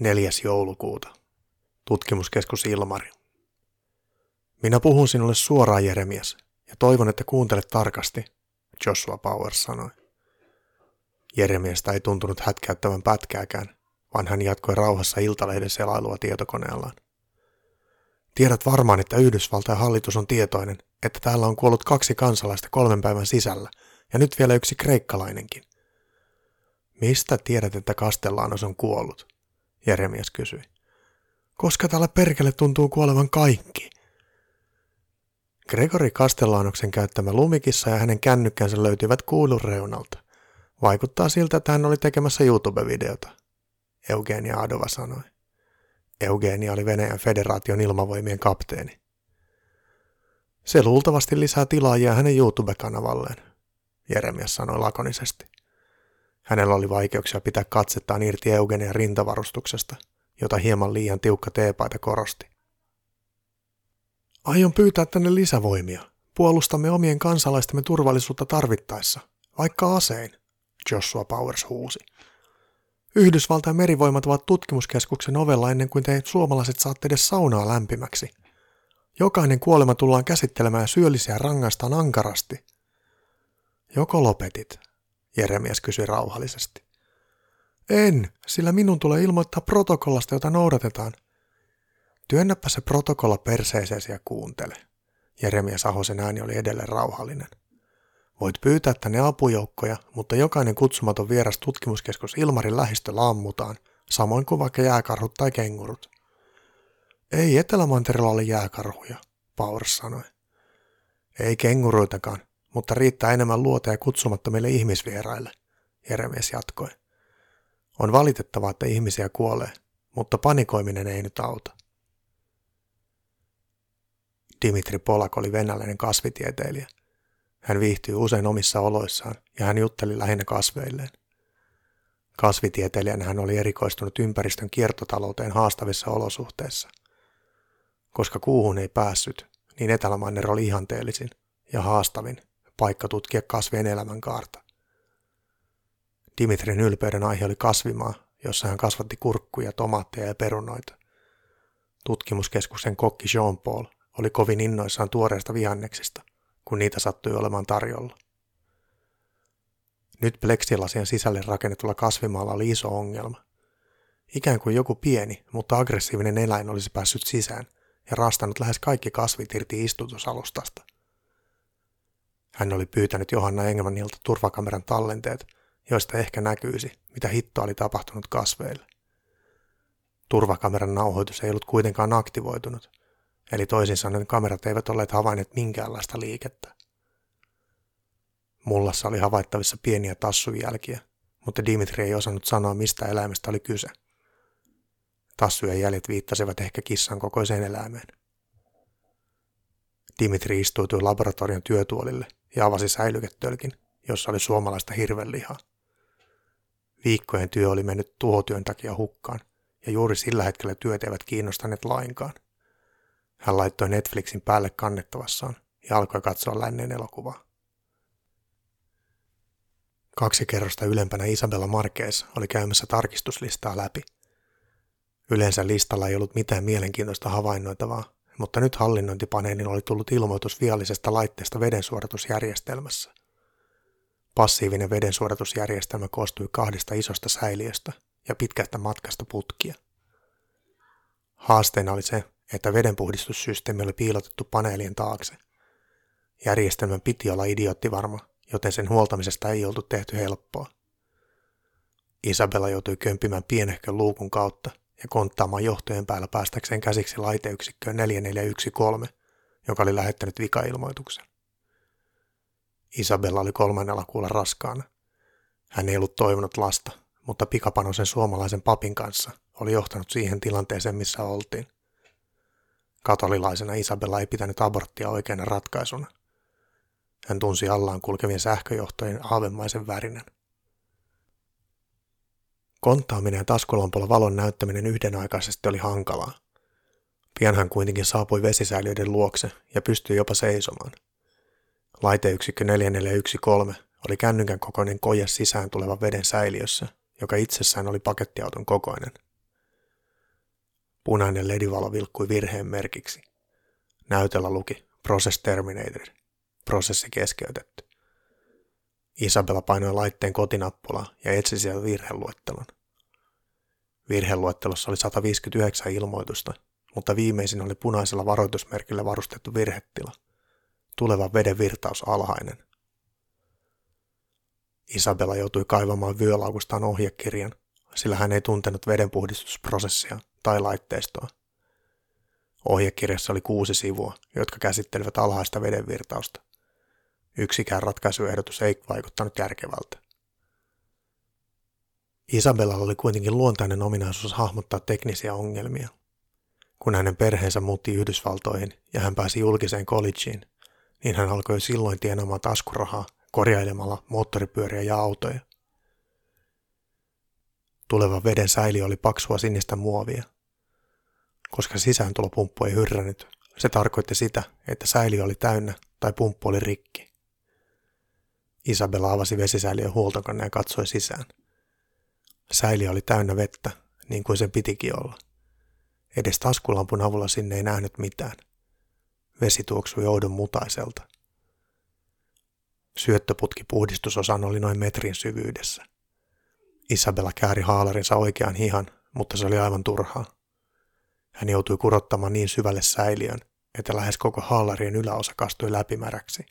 4. joulukuuta. Tutkimuskeskus Ilmari. Minä puhun sinulle suoraan, Jeremias, ja toivon, että kuuntelet tarkasti, Joshua Powers sanoi. Jeremiasta ei tuntunut hätkäyttävän pätkääkään, vaan hän jatkoi rauhassa iltalehden selailua tietokoneellaan. Tiedät varmaan, että Yhdysvaltain hallitus on tietoinen, että täällä on kuollut kaksi kansalaista kolmen päivän sisällä, ja nyt vielä yksi kreikkalainenkin. Mistä tiedät, että Kastellanos on kuollut? Jeremias kysyi. Koska täällä perkele tuntuu kuolevan kaikki. Gregori Kastellaanoksen käyttämä lumikissa ja hänen kännykkänsä löytyivät kuulun reunalta. Vaikuttaa siltä, että hän oli tekemässä YouTube-videota, Eugenia Adova sanoi. Eugenia oli Venäjän federaation ilmavoimien kapteeni. Se luultavasti lisää tilaajia hänen YouTube-kanavalleen, Jeremias sanoi lakonisesti. Hänellä oli vaikeuksia pitää katsettaan irti Eugenian rintavarustuksesta, jota hieman liian tiukka teepaita korosti. Aion pyytää tänne lisävoimia. Puolustamme omien kansalaistemme turvallisuutta tarvittaessa, vaikka asein, Joshua Powers huusi. Yhdysvaltain merivoimat ovat tutkimuskeskuksen ovella ennen kuin te suomalaiset saatte edes saunaa lämpimäksi. Jokainen kuolema tullaan käsittelemään syöllisiä rangaistaan ankarasti. Joko lopetit, Jeremias kysyi rauhallisesti. En, sillä minun tulee ilmoittaa protokollasta, jota noudatetaan. Työnnäpä se protokolla perseeseesi ja kuuntele. Jeremias Ahosen ääni oli edelleen rauhallinen. Voit pyytää tänne apujoukkoja, mutta jokainen kutsumaton vieras tutkimuskeskus Ilmarin lähistöllä ammutaan, samoin kuin vaikka jääkarhut tai kengurut. Ei Etelämantereella ole jääkarhuja, Powers sanoi. Ei kenguruitakaan, mutta riittää enemmän luoteja kutsumattomille ihmisvieraille, Jeremies jatkoi. On valitettavaa, että ihmisiä kuolee, mutta panikoiminen ei nyt auta. Dimitri Polak oli venäläinen kasvitieteilijä. Hän viihtyi usein omissa oloissaan ja hän jutteli lähinnä kasveilleen. Kasvitieteilijänä hän oli erikoistunut ympäristön kiertotalouteen haastavissa olosuhteissa. Koska kuuhun ei päässyt, niin Etelämanner oli ihanteellisin ja haastavin paikka kasvien elämänkaarta. Dimitrin ylpeyden aihe oli kasvimaa, jossa hän kasvatti kurkkuja, tomaatteja ja perunoita. Tutkimuskeskuksen kokki Jean-Paul oli kovin innoissaan tuoreista vihanneksista, kun niitä sattui olemaan tarjolla. Nyt pleksilasien sisälle rakennetulla kasvimaalla oli iso ongelma. Ikään kuin joku pieni, mutta aggressiivinen eläin olisi päässyt sisään ja rastanut lähes kaikki kasvit irti istutusalustasta. Hän oli pyytänyt Johanna Engelmanilta turvakameran tallenteet, joista ehkä näkyisi, mitä hittoa oli tapahtunut kasveille. Turvakameran nauhoitus ei ollut kuitenkaan aktivoitunut, eli toisin sanoen kamerat eivät olleet havainneet minkäänlaista liikettä. Mullassa oli havaittavissa pieniä tassujälkiä, mutta Dimitri ei osannut sanoa, mistä eläimestä oli kyse. Tassujen jäljet viittasivat ehkä kissan kokoiseen eläimeen. Dimitri istuutui laboratorion työtuolille ja avasi säilyketölkin, jossa oli suomalaista hirvenlihaa. Viikkojen työ oli mennyt tuhotyön takia hukkaan, ja juuri sillä hetkellä työt eivät kiinnostaneet lainkaan. Hän laittoi Netflixin päälle kannettavassaan ja alkoi katsoa lännen elokuvaa. Kaksi kerrosta ylempänä Isabella Marquez oli käymässä tarkistuslistaa läpi. Yleensä listalla ei ollut mitään mielenkiintoista havainnoitavaa, mutta nyt hallinnointipaneelin oli tullut ilmoitus viallisesta laitteesta vedensuodatusjärjestelmässä. Passiivinen vedensuodatusjärjestelmä koostui kahdesta isosta säiliöstä ja pitkästä matkasta putkia. Haasteena oli se, että vedenpuhdistussysteemi oli piilotettu paneelien taakse. Järjestelmän piti olla idioottivarma, joten sen huoltamisesta ei oltu tehty helppoa. Isabella joutui kömpimään pienehkön luukun kautta ja konttaamaan johtojen päällä päästäkseen käsiksi laiteyksikköön 4413, joka oli lähettänyt vikailmoituksen. Isabella oli kolmannella kuulla raskaana. Hän ei ollut toivonut lasta, mutta pikapano sen suomalaisen papin kanssa oli johtanut siihen tilanteeseen, missä oltiin. Katolilaisena Isabella ei pitänyt aborttia oikeana ratkaisuna. Hän tunsi allaan kulkevien sähköjohtojen aavemaisen värinen – Konttaaminen ja taskulampulla valon näyttäminen yhdenaikaisesti oli hankalaa. Pian hän kuitenkin saapui vesisäiliöiden luokse ja pystyi jopa seisomaan. Laiteyksikkö 4413 oli kännykän kokoinen koje sisään tuleva veden säiliössä, joka itsessään oli pakettiauton kokoinen. Punainen ledivalo vilkkui virheen merkiksi. Näytellä luki Process Terminated, prosessi keskeytetty. Isabella painoi laitteen kotinappulaa ja etsi sieltä virheluettelon. Virheluettelossa oli 159 ilmoitusta, mutta viimeisin oli punaisella varoitusmerkillä varustettu virhetila. Tuleva veden virtaus alhainen. Isabella joutui kaivamaan vyölaukustaan ohjekirjan, sillä hän ei tuntenut vedenpuhdistusprosessia tai laitteistoa. Ohjekirjassa oli kuusi sivua, jotka käsittelivät alhaista vedenvirtausta. Yksikään ratkaisuehdotus ei vaikuttanut järkevältä. Isabellalla oli kuitenkin luontainen ominaisuus hahmottaa teknisiä ongelmia. Kun hänen perheensä muutti Yhdysvaltoihin ja hän pääsi julkiseen collegeen, niin hän alkoi silloin tienaamaan taskurahaa korjailemalla moottoripyöriä ja autoja. Tuleva veden säili oli paksua sinistä muovia. Koska sisääntulopumppu ei hyrrännyt, se tarkoitti sitä, että säili oli täynnä tai pumppu oli rikki. Isabella avasi vesisäiliön huoltokanne ja katsoi sisään. Säili oli täynnä vettä, niin kuin se pitikin olla. Edes taskulampun avulla sinne ei nähnyt mitään. Vesi tuoksui oudon mutaiselta. Syöttöputki puhdistusosan oli noin metrin syvyydessä. Isabella kääri haalarinsa oikean hihan, mutta se oli aivan turhaa. Hän joutui kurottamaan niin syvälle säiliön, että lähes koko haalarien yläosa kastui läpimäräksi.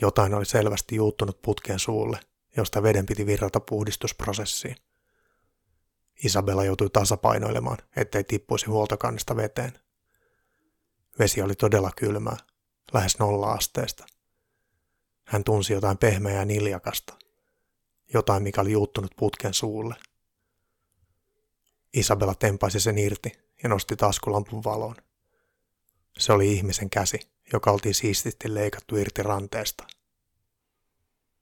Jotain oli selvästi juuttunut putken suulle, josta veden piti virrata puhdistusprosessiin. Isabella joutui tasapainoilemaan, ettei tippuisi huoltokannesta veteen. Vesi oli todella kylmää, lähes nolla asteesta. Hän tunsi jotain pehmeää ja niljakasta, jotain mikä oli juuttunut putken suulle. Isabella tempaisi sen irti ja nosti taskulampun valoon. Se oli ihmisen käsi, joka oltiin siististi leikattu irti ranteesta –